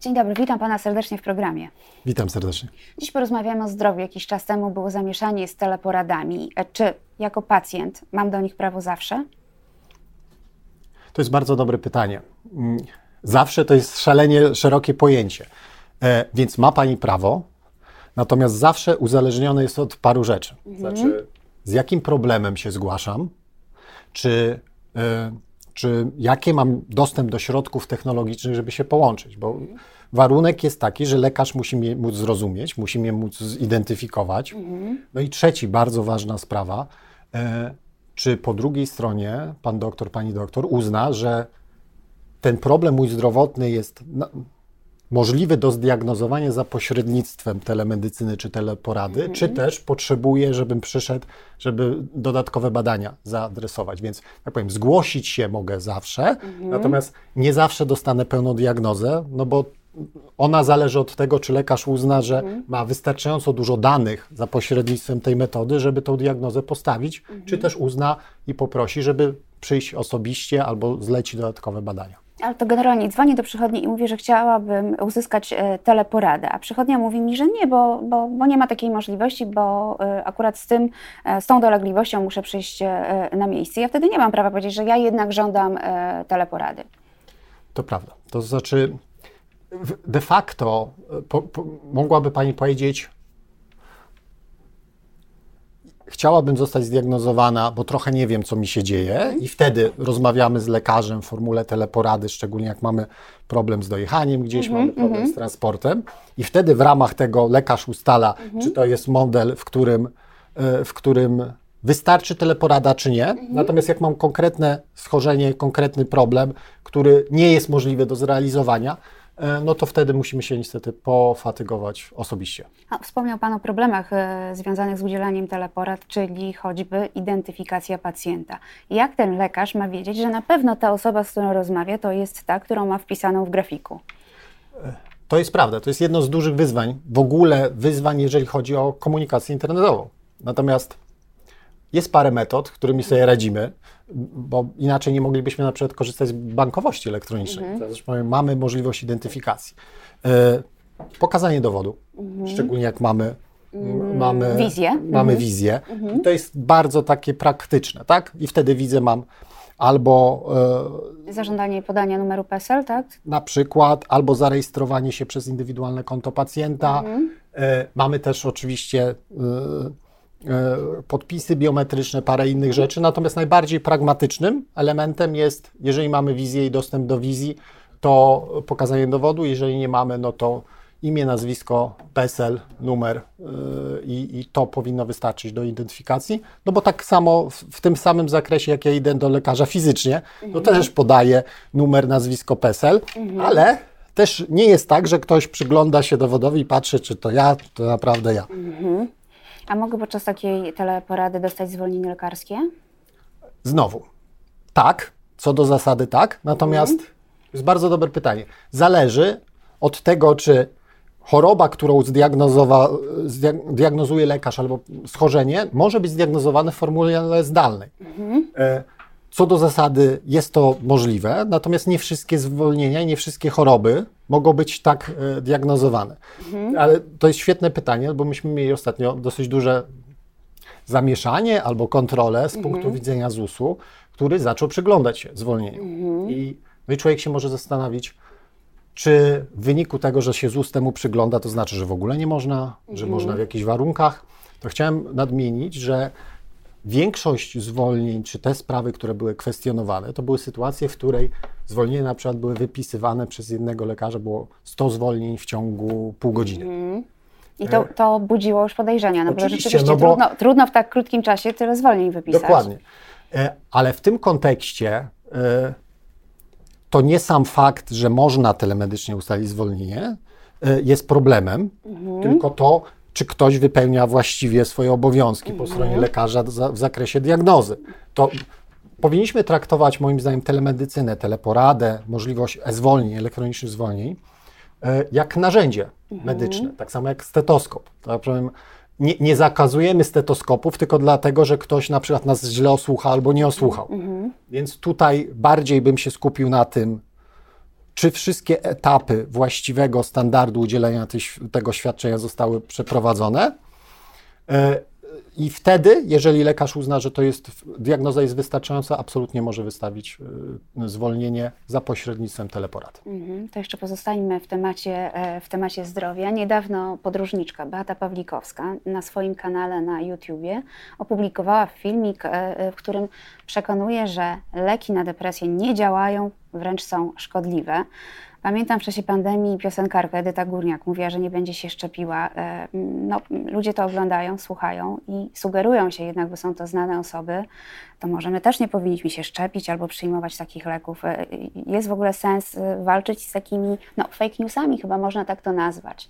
Dzień dobry, witam Pana serdecznie w programie. Witam serdecznie. Dziś porozmawiamy o zdrowiu. Jakiś czas temu było zamieszanie z teleporadami. E, czy jako pacjent mam do nich prawo zawsze? To jest bardzo dobre pytanie. Mm, zawsze to jest szalenie szerokie pojęcie. E, więc ma Pani prawo, natomiast zawsze uzależnione jest od paru rzeczy. Mhm. Znaczy, z jakim problemem się zgłaszam, czy, e, czy jakie mam dostęp do środków technologicznych, żeby się połączyć, bo warunek jest taki, że lekarz musi mnie móc zrozumieć, musi mnie móc zidentyfikować. Mhm. No i trzeci, bardzo ważna sprawa, e, czy po drugiej stronie pan doktor, pani doktor uzna, że ten problem mój zdrowotny jest możliwy do zdiagnozowania za pośrednictwem telemedycyny czy teleporady, mm -hmm. czy też potrzebuje, żebym przyszedł, żeby dodatkowe badania zaadresować. Więc, jak powiem, zgłosić się mogę zawsze, mm -hmm. natomiast nie zawsze dostanę pełną diagnozę, no bo ona zależy od tego, czy lekarz uzna, że mm. ma wystarczająco dużo danych za pośrednictwem tej metody, żeby tą diagnozę postawić, czy też uzna i poprosi, żeby przyjść osobiście albo zleci dodatkowe badania. Ale to generalnie dzwonię do przychodni i mówię, że chciałabym uzyskać e, teleporadę, a przychodnia mówi mi, że nie, bo, bo, bo nie ma takiej możliwości, bo e, akurat z tym, e, z tą dolegliwością muszę przyjść na miejsce. Ja wtedy nie mam prawa powiedzieć, że ja jednak żądam teleporady. To prawda. To znaczy, de facto po, po, mogłaby Pani powiedzieć, chciałabym zostać zdiagnozowana, bo trochę nie wiem, co mi się dzieje, i wtedy rozmawiamy z lekarzem w formule teleporady, szczególnie jak mamy problem z dojechaniem gdzieś, mm -hmm, mamy problem mm -hmm. z transportem, i wtedy w ramach tego lekarz ustala, mm -hmm. czy to jest model, w którym, e, w którym wystarczy teleporada, czy nie. Mhm. Natomiast jak mam konkretne schorzenie, konkretny problem, który nie jest możliwy do zrealizowania, no to wtedy musimy się niestety pofatygować osobiście. A wspomniał Pan o problemach e, związanych z udzielaniem teleporad, czyli choćby identyfikacja pacjenta. Jak ten lekarz ma wiedzieć, że na pewno ta osoba, z którą rozmawia, to jest ta, którą ma wpisaną w grafiku? E, to jest prawda, to jest jedno z dużych wyzwań, w ogóle wyzwań, jeżeli chodzi o komunikację internetową. Natomiast jest parę metod, którymi sobie radzimy, bo inaczej nie moglibyśmy na przykład korzystać z bankowości elektronicznej. Mhm. Powiem, mamy możliwość identyfikacji. E, pokazanie dowodu, mhm. szczególnie jak mamy mhm. mamy wizję. Mamy mhm. wizję. Mhm. To jest bardzo takie praktyczne, tak? I wtedy widzę mam albo e, zażądanie podania numeru PESEL, tak? Na przykład, albo zarejestrowanie się przez indywidualne konto pacjenta. Mhm. E, mamy też oczywiście E, podpisy biometryczne, parę innych rzeczy. Natomiast najbardziej pragmatycznym elementem jest, jeżeli mamy wizję i dostęp do wizji, to pokazanie dowodu. Jeżeli nie mamy, no to imię, nazwisko, PESEL, numer yy, i to powinno wystarczyć do identyfikacji. No bo tak samo w, w, tym samym zakresie, jak ja idę do lekarza fizycznie, mhm. to też podaję numer, nazwisko, PESEL, mhm. ale też nie jest tak, że ktoś przygląda się dowodowi i patrzy, czy to ja, to naprawdę ja. A mogę podczas takiej teleporady dostać zwolnienie lekarskie? Znowu, tak, co do zasady tak, natomiast mhm. jest bardzo dobre pytanie. Zależy od tego, czy choroba, którą zdiagnozuje lekarz albo schorzenie, może być zdiagnozowane w formule zdalnej. Mhm. Co do zasady jest to możliwe, natomiast nie wszystkie zwolnienia i nie wszystkie choroby mogą być tak e, diagnozowane. Mhm. Ale to jest świetne pytanie, bo myśmy mieli ostatnio dosyć duże zamieszanie albo kontrolę z punktu mhm. widzenia ZUS-u, który zaczął przyglądać się zwolnieniu. Mhm. I, no i człowiek się może zastanowić, czy w wyniku tego, że się ZUS temu przygląda, to znaczy, że w ogóle nie można, że można w jakichś warunkach. To chciałem nadmienić, że Większość zwolnień, czy te sprawy, które były kwestionowane, to były sytuacje, w której zwolnienia na przykład były wypisywane przez jednego lekarza, było 100 zwolnień w ciągu pół godziny. Mm. I to, to budziło już podejrzenia, no bo rzeczywiście no bo, trudno, trudno w tak krótkim czasie tyle zwolnień wypisać. Dokładnie. E, ale w tym kontekście e, to nie sam fakt, że można telemedycznie ustalić zwolnienie, e, jest problemem, mhm. tylko to, czy ktoś wypełnia właściwie swoje obowiązki po stronie mhm. lekarza w zakresie diagnozy. To powinniśmy traktować moim zdaniem telemedycynę, teleporadę, możliwość e-zwolnień, elektronicznych zwolnień, e, jak narzędzie mhm. medyczne, tak samo jak stetoskop. Tak powiem, nie, nie, zakazujemy stetoskopów tylko dlatego, że ktoś na przykład nas źle osłucha albo nie osłuchał. Mhm. Więc tutaj bardziej bym się skupił na tym, czy wszystkie etapy właściwego standardu udzielenia tej, tego świadczenia zostały przeprowadzone. I wtedy, jeżeli lekarz uzna, że to jest diagnoza jest wystarczająca, absolutnie może wystawić y, zwolnienie za pośrednictwem teleporady. Mhm, to jeszcze pozostańmy w temacie, e, w temacie zdrowia. Niedawno podróżniczka Beata Pawlikowska na swoim kanale na YouTubie opublikowała filmik, e, e, w którym przekonuje, że leki na depresję nie działają, wręcz są szkodliwe. Pamiętam w czasie pandemii piosenkarka Edyta Górniak mówiła, że nie będzie się szczepiła. No, ludzie to oglądają, słuchają i sugerują się jednak, bo są to znane osoby, to może my też nie powinniśmy się szczepić albo przyjmować takich leków. E, jest w ogóle sens e, walczyć z takimi no, fake newsami, chyba można tak to nazwać.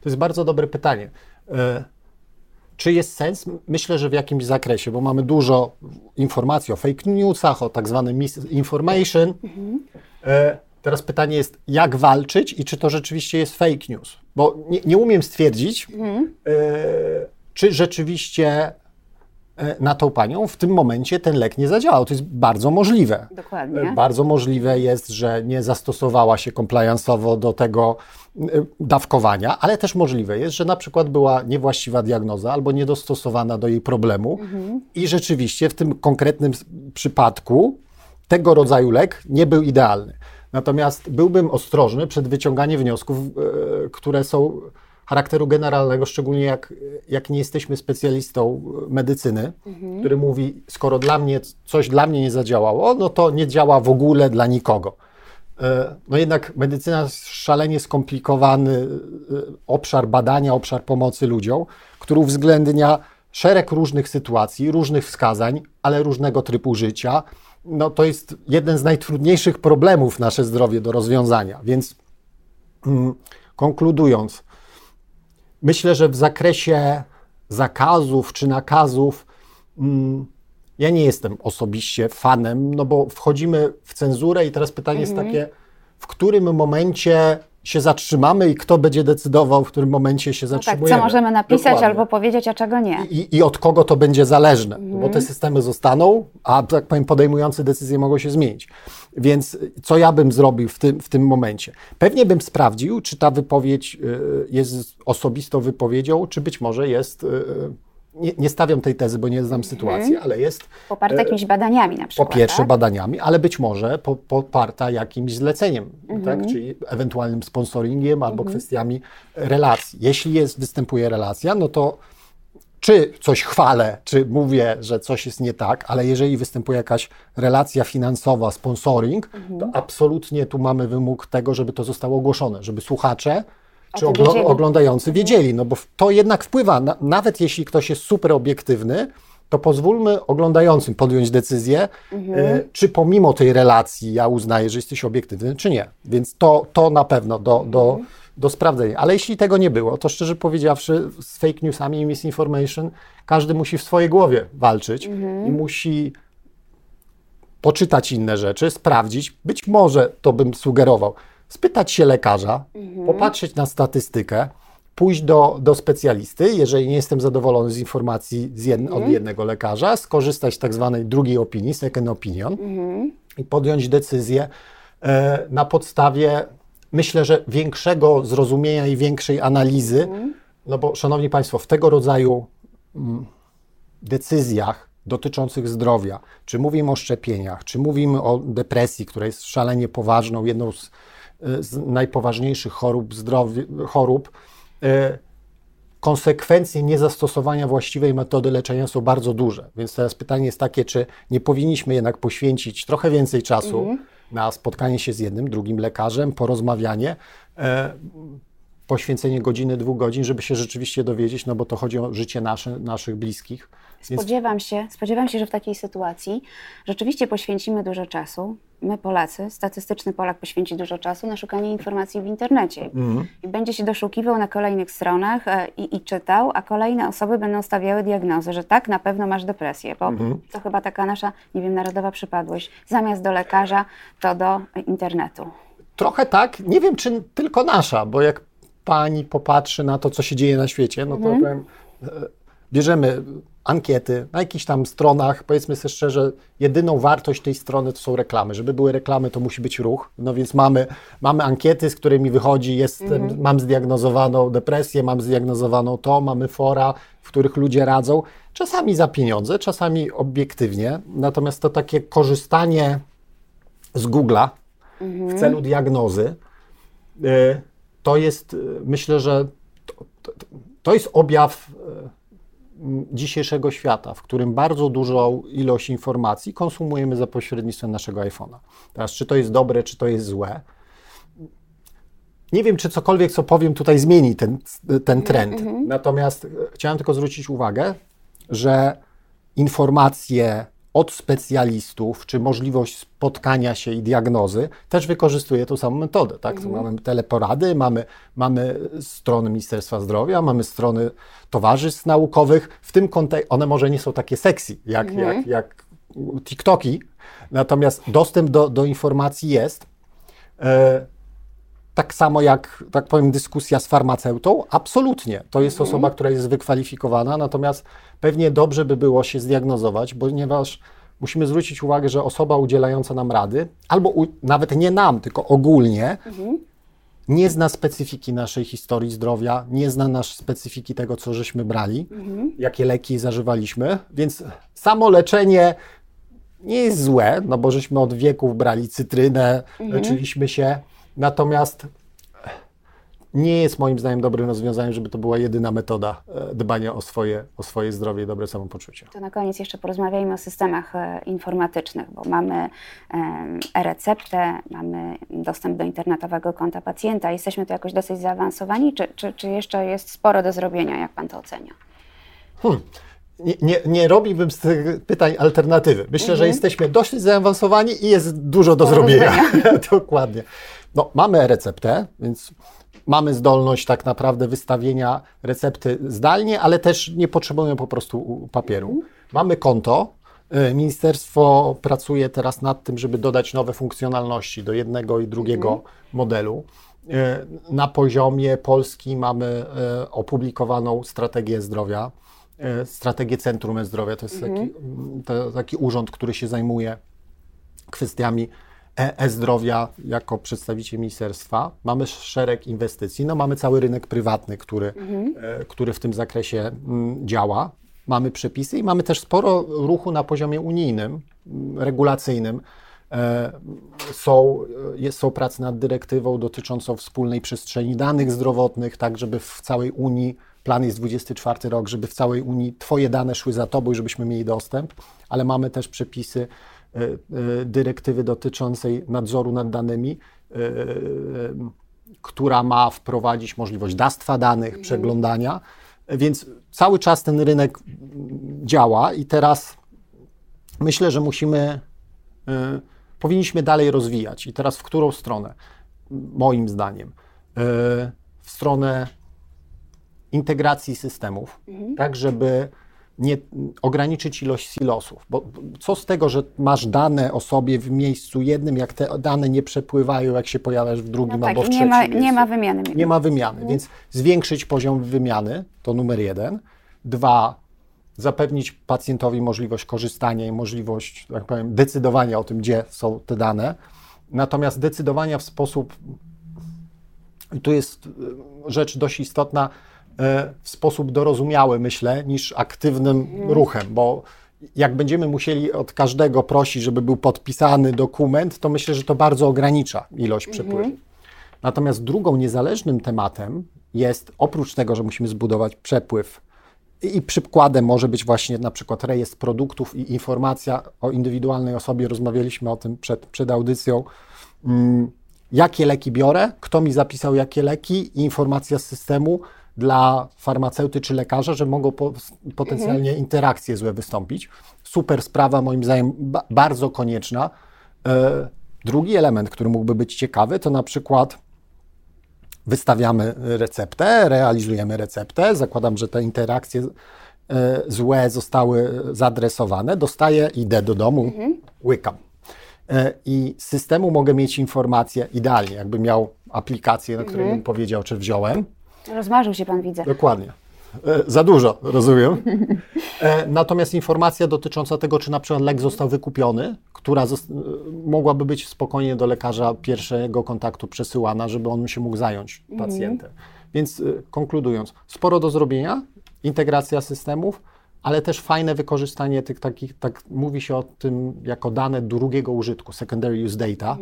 To jest bardzo dobre pytanie. Czy jest sens? Myślę, że w jakimś zakresie, bo mamy dużo informacji o fake newsach, o tak zwanym misinformation. Mhm. E, teraz pytanie jest, jak walczyć i czy to rzeczywiście jest fake news? Bo nie, nie umiem stwierdzić, mhm. e, czy rzeczywiście e, na tą panią w tym momencie ten lek nie zadziałał. To jest bardzo możliwe. Dokładnie. Bardzo możliwe jest, że nie zastosowała się compliance'owo do tego dawkowania, ale też możliwe jest, że na przykład była niewłaściwa diagnoza albo niedostosowana do jej problemu mhm. i rzeczywiście w tym konkretnym przypadku tego rodzaju lek nie był idealny. Natomiast byłbym ostrożny przed wyciąganiem wniosków, e, które są charakteru generalnego, szczególnie jak, jak nie jesteśmy specjalistą medycyny, mhm. który mówi, skoro dla mnie coś dla mnie nie zadziałało, no to nie działa w ogóle dla nikogo. E, no jednak medycyna jest szalenie skomplikowany e, obszar badania, obszar pomocy ludziom, który uwzględnia szereg różnych sytuacji, różnych wskazań, ale różnego trybu życia, no, to jest jeden z najtrudniejszych problemów nasze zdrowie do rozwiązania. Więc mm, konkludując, myślę, że w zakresie zakazów czy nakazów, mm, ja nie jestem osobiście fanem, no bo wchodzimy w cenzurę i teraz pytanie mhm. jest takie, w którym momencie się zatrzymamy i kto będzie decydował, w którym momencie się zatrzymujemy. No tak, co możemy napisać Dokładnie. albo powiedzieć, a czego nie. I, I, od kogo to będzie zależne, mhm. bo te systemy zostaną, a tak powiem, podejmujące decyzje mogą się zmienić. Więc co ja bym zrobił w tym, w tym momencie? Pewnie bym sprawdził, czy ta wypowiedź y, jest osobistą wypowiedzią, czy być może jest y, nie, nie, stawiam tej tezy, bo nie znam sytuacji, mhm. ale jest. Poparta e, jakimiś badaniami na przykład. Po pierwsze tak? badaniami, ale być może po, poparta jakimś zleceniem, mhm. tak? czyli ewentualnym sponsoringiem albo mhm. kwestiami relacji. Jeśli jest, występuje relacja, no to czy coś chwalę, czy mówię, że coś jest nie tak, ale jeżeli występuje jakaś relacja finansowa, sponsoring, to absolutnie tu mamy wymóg tego, żeby to zostało ogłoszone, żeby słuchacze czy ogl wiedzieli. oglądający wiedzieli, no bo to jednak wpływa, na, nawet jeśli ktoś jest super obiektywny, to pozwólmy oglądającym podjąć decyzję, mhm. y, czy pomimo tej relacji ja uznaję, że jesteś obiektywny, czy nie. Więc to, to na pewno do, do, mhm. do sprawdzenia. Ale jeśli tego nie było, to szczerze powiedziawszy, z fake newsami i misinformation każdy musi w swojej głowie walczyć mhm. i musi poczytać inne rzeczy, sprawdzić. Być może to bym sugerował spytać się lekarza, mhm. popatrzeć na statystykę, pójść do, do specjalisty, jeżeli nie jestem zadowolony z informacji z jed, mhm. od jednego lekarza, skorzystać z tak zwanej drugiej opinii, second opinion mhm. i podjąć decyzję e, na podstawie, myślę, że większego zrozumienia i większej analizy, mhm. no bo szanowni Państwo, w tego rodzaju mm, decyzjach dotyczących zdrowia, czy mówimy o szczepieniach, czy mówimy o depresji, która jest szalenie poważną, jedną z z najpoważniejszych chorób, zdrowi, chorób, e, konsekwencje niezastosowania właściwej metody leczenia są bardzo duże. Więc teraz pytanie jest takie, czy nie powinniśmy jednak poświęcić trochę więcej czasu mhm. na spotkanie się z jednym, drugim lekarzem, porozmawianie, e, poświęcenie godziny, dwóch godzin, żeby się rzeczywiście dowiedzieć, no bo to chodzi o życie nasze, naszych bliskich. Spodziewam się, spodziewam się, że w takiej sytuacji rzeczywiście poświęcimy dużo czasu, my Polacy, statystyczny Polak poświęci dużo czasu na szukanie informacji w internecie mhm. i będzie się doszukiwał na kolejnych stronach e, i, i, czytał, a kolejne osoby będą stawiały diagnozę, że tak, na pewno masz depresję, bo mhm. to chyba taka nasza, nie wiem, narodowa przypadłość. Zamiast do lekarza, to do internetu. Trochę tak, nie wiem, czy tylko nasza, bo jak pani popatrzy na to, co się dzieje na świecie, no to mhm. powiem, e, bierzemy ankiety na jakichś tam stronach, powiedzmy sobie szczerze, jedyną wartość tej strony to są reklamy. Żeby były reklamy, to musi być ruch. No więc mamy, mamy ankiety, z którymi wychodzi, jest, mam zdiagnozowaną depresję, mam zdiagnozowaną to, mamy fora, w których ludzie radzą. Czasami za pieniądze, czasami obiektywnie. Natomiast to takie korzystanie z Google'a w celu diagnozy, y, to jest, y, myślę, że to, to, to jest objaw y, dzisiejszego świata, w którym bardzo dużą ilość informacji konsumujemy za pośrednictwem naszego iPhone'a. Teraz, czy to jest dobre, czy to jest złe, nie wiem, czy cokolwiek, co powiem, tutaj zmieni ten, ten trend. Natomiast e, chciałem tylko zwrócić uwagę, że informacje od specjalistów, czy możliwość spotkania się i diagnozy, też wykorzystuje tą samą metodę. Tak? Mamy teleporady, mamy, mamy strony Ministerstwa Zdrowia, mamy strony towarzystw naukowych. W tym kontekście one może nie są takie sexy, jak, jak, jak TikToki, natomiast dostęp do, do informacji jest. E, tak samo jak, tak powiem, dyskusja z farmaceutą, absolutnie. To jest osoba, która jest wykwalifikowana, natomiast pewnie dobrze by było się zdiagnozować, ponieważ musimy zwrócić uwagę, że osoba udzielająca nam rady, albo u, nawet nie nam, tylko ogólnie, nie zna specyfiki naszej historii zdrowia, nie zna nasz specyfiki tego, co żeśmy brali, jakie leki zażywaliśmy, więc samo leczenie nie jest złe, no bo żeśmy od wieków brali cytrynę, leczyliśmy się, natomiast nie jest moim zdaniem dobrym rozwiązaniem, żeby to była jedyna metoda e, dbania o swoje, o swoje zdrowie i dobre samopoczucie. To na koniec jeszcze porozmawiajmy o systemach e, informatycznych, bo mamy e-receptę, mamy dostęp do internetowego konta pacjenta. Jesteśmy tu jakoś dosyć zaawansowani, czy, czy, czy jeszcze jest sporo do zrobienia? Jak Pan to ocenia? Hmm. Nie, nie, nie robiłbym z tych pytań alternatywy. Myślę, że jesteśmy dość zaawansowani i jest dużo do Do zrobienia. Dokładnie. No, mamy receptę, więc mamy zdolność tak naprawdę wystawienia recepty zdalnie, ale też nie potrzebujemy po prostu papieru. Mamy konto. Y, Ministerstwo pracuje teraz nad tym, żeby dodać nowe funkcjonalności do jednego i drugiego modelu. Y, Na poziomie Polski mamy y, opublikowaną strategię zdrowia, strategię Centrum Zdrowia. To jest taki, mm, to, taki urząd, który się zajmuje kwestiami e-zdrowia jako przedstawiciel ministerstwa. Mamy szereg inwestycji, no mamy cały rynek prywatny, który, e, który w tym zakresie mm, działa. Mamy przepisy i mamy też sporo ruchu na poziomie unijnym, mm, regulacyjnym. E, Są, e, jest, są prace nad dyrektywą dotyczącą wspólnej przestrzeni danych zdrowotnych, tak żeby w całej Unii, plan jest 24 rok, żeby w całej Unii Twoje dane szły za Tobą i żebyśmy mieli dostęp, ale mamy też przepisy dyrektywy dotyczącej nadzoru nad danymi, e, e, która ma wprowadzić możliwość dastwa danych, przeglądania, więc cały czas ten rynek działa i teraz myślę, że musimy, powinniśmy dalej rozwijać. I teraz w którą stronę? Moim zdaniem, w stronę integracji systemów, tak żeby nie ograniczyć ilość silosów. Bo co z tego, że masz dane o sobie w miejscu jednym, jak te dane nie przepływają, jak się pojawiasz w drugim No albo w tak, trzecim nie ma, nie ma wymiany. Nie ma wymiany, więc zwiększyć poziom wymiany, to numer jeden. Dwa, zapewnić pacjentowi możliwość korzystania i możliwość, tak powiem, decydowania o tym, gdzie są te dane. Natomiast decydowania w sposób, i tu jest e, rzecz dość istotna, w sposób dorozumiały, myślę, niż aktywnym ruchem, bo jak będziemy musieli od każdego prosić, żeby był podpisany dokument, to myślę, że to bardzo ogranicza ilość przepływu. Natomiast drugą niezależnym tematem jest, oprócz tego, że musimy zbudować przepływ, i i przykładem może być właśnie na przykład rejestr produktów i informacja o indywidualnej osobie. Rozmawialiśmy o tym przed, przed audycją. Mm, Jakie leki biorę, kto mi zapisał jakie leki i informacja z systemu dla farmaceuty czy lekarza, że mogą po, potencjalnie interakcje złe wystąpić. Super sprawa, moim zdaniem ba, bardzo konieczna. E, drugi element, który mógłby być ciekawy, to na przykład wystawiamy receptę, realizujemy receptę, zakładam, że te interakcje e, złe zostały zaadresowane, dostaję, idę do domu, łykam. E, I z systemu mogę mieć informację idealnie, jakby miał aplikację, na której bym powiedział, czy wziąłem. Rozmarzył się Pan, widzę. Dokładnie. E, za dużo, rozumiem. E, natomiast informacja dotycząca tego, czy na przykład lek został wykupiony, która e, mogłaby być spokojnie do lekarza pierwszego kontaktu przesyłana, żeby on się mógł zająć pacjentem. Więc e, konkludując, sporo do zrobienia, integracja systemów, ale też fajne wykorzystanie tych takich, tak mówi się o tym jako dane drugiego użytku, secondary use data,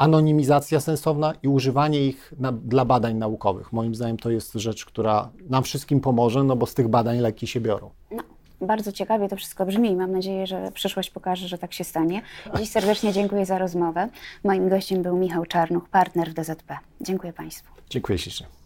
anonimizacja sensowna i używanie ich na, dla badań naukowych. Moim zdaniem to jest rzecz, która nam wszystkim pomoże, no bo z tych badań leki się biorą. No, bardzo ciekawie to wszystko brzmi i mam nadzieję, że przyszłość pokaże, że tak się stanie. Dziś serdecznie dziękuję za rozmowę. Moim gościem był Michał Czarnuch, partner w DZP. Dziękuję Państwu. Dziękuję ślicznie.